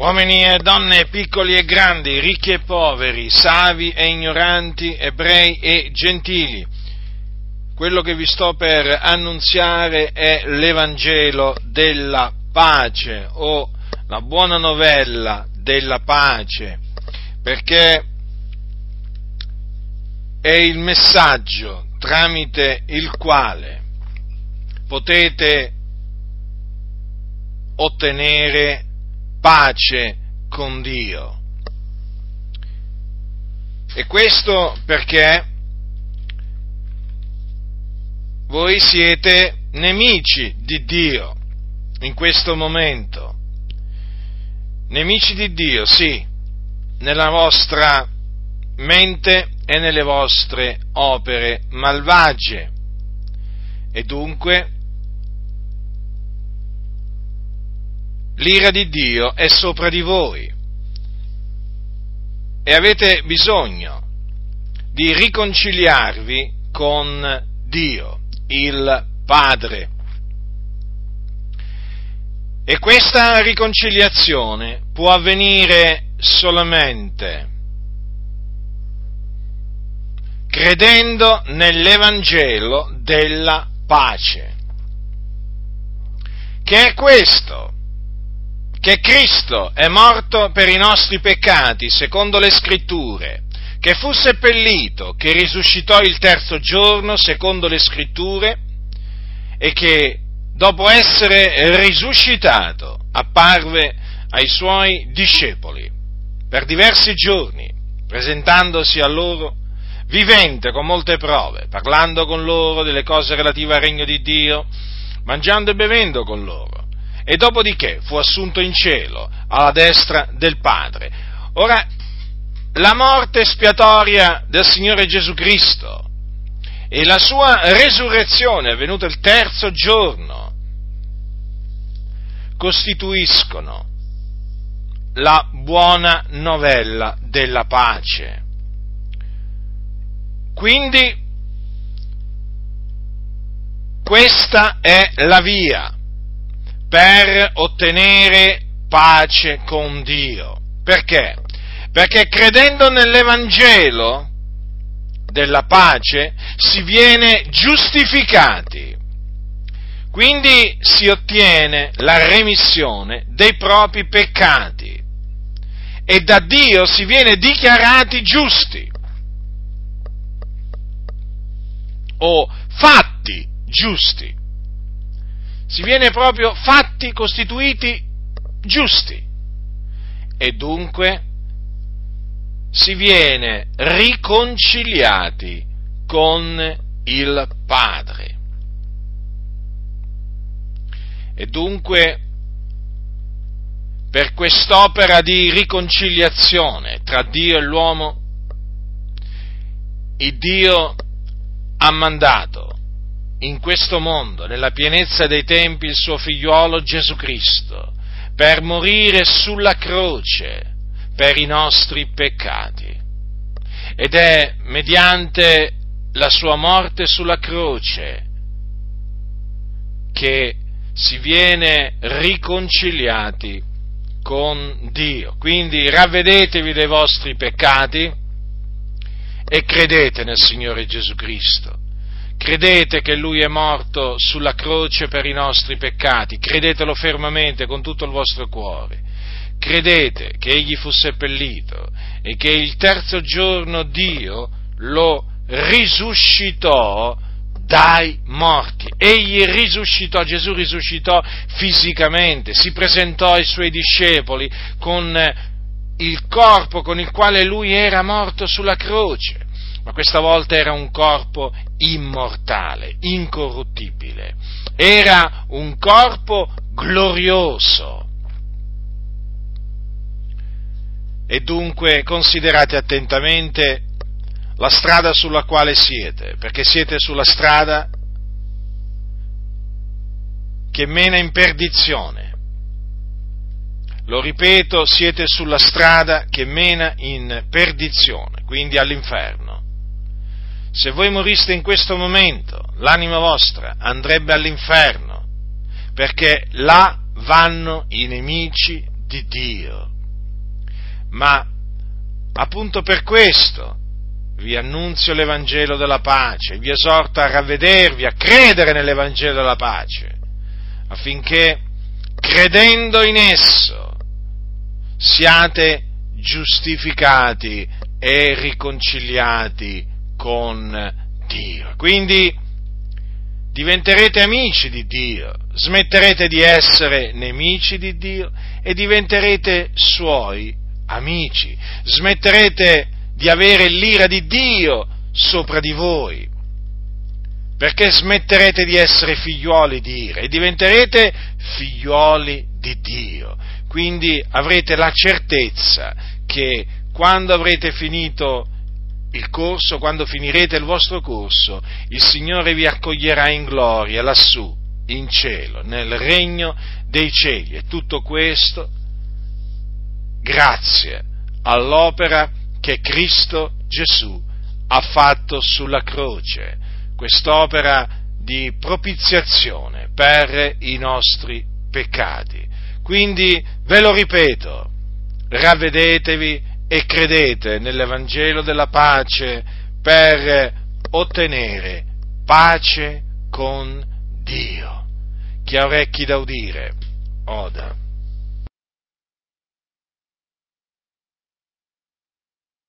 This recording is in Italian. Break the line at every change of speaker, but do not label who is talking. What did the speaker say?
uomini e donne, piccoli e grandi, ricchi e poveri, savi e ignoranti, ebrei e gentili. Quello che vi sto per annunziare è l'Evangelo della pace o la buona novella della pace, perché è il messaggio tramite il quale potete ottenere pace con Dio. E questo perché voi siete nemici di Dio in questo momento. Nemici di Dio, sì, nella vostra mente e nelle vostre opere malvagie. E dunque l'ira di Dio è sopra di voi e avete bisogno di riconciliarvi con Dio, il Padre. E questa riconciliazione può avvenire solamente credendo nell'Evangelo della pace, che è questo, che Cristo è morto per i nostri peccati, secondo le scritture, che fu seppellito, che risuscitò il terzo giorno, secondo le scritture, e che dopo essere risuscitato apparve ai suoi discepoli per diversi giorni, presentandosi a loro vivente con molte prove, parlando con loro delle cose relative al regno di Dio, mangiando e bevendo con loro e dopodiché fu assunto in cielo alla destra del Padre. Ora, la morte espiatoria del Signore Gesù Cristo e la sua resurrezione avvenuta il terzo giorno costituiscono la buona novella della pace. Quindi questa è la via per ottenere pace con Dio. Perché? Perché credendo nell'Evangelo della pace si viene giustificati. Quindi si ottiene la remissione dei propri peccati e da Dio si viene dichiarati giusti o fatti giusti si viene proprio fatti, costituiti giusti e dunque si viene riconciliati con il Padre. E dunque per quest'opera di riconciliazione tra Dio e l'uomo, il Dio ha mandato in questo mondo, nella pienezza dei tempi, il suo figliuolo Gesù Cristo, per morire sulla croce per i nostri peccati. Ed è mediante la sua morte sulla croce che si viene riconciliati con Dio. Quindi ravvedetevi dei vostri peccati e credete nel Signore Gesù Cristo Credete che Lui è morto sulla croce per i nostri peccati, credetelo fermamente con tutto il vostro cuore. Credete che Egli fu seppellito e che il terzo giorno Dio lo risuscitò dai morti. Egli risuscitò, Gesù risuscitò fisicamente, si presentò ai suoi discepoli con il corpo con il quale lui era morto sulla croce ma questa volta era un corpo immortale, incorruttibile, era un corpo glorioso. E dunque considerate attentamente la strada sulla quale siete, perché siete sulla strada che mena in perdizione. Lo ripeto, siete sulla strada che mena in perdizione, quindi all'inferno se voi moriste in questo momento, l'anima vostra andrebbe all'inferno, perché là vanno i nemici di Dio. Ma appunto per questo vi annunzio l'Evangelo della pace, vi esorto a ravvedervi, a credere nell'Evangelo della pace, affinché credendo in esso siate giustificati e riconciliati con Dio. Quindi diventerete amici di Dio, smetterete di essere nemici di Dio e diventerete suoi amici, smetterete di avere l'ira di Dio sopra di voi, perché smetterete di essere figliuoli di ira e diventerete figliuoli di Dio. Quindi avrete la certezza che quando avrete finito il corso, quando finirete il vostro corso, il Signore vi accoglierà in gloria lassù, in cielo, nel regno dei cieli. E tutto questo grazie all'opera che Cristo Gesù ha fatto sulla croce, quest'opera di propiziazione per i nostri peccati. Quindi, ve lo ripeto, ravvedetevi e credete nell'Evangelo della pace per ottenere pace con Dio. Chi ha orecchi da udire, oda.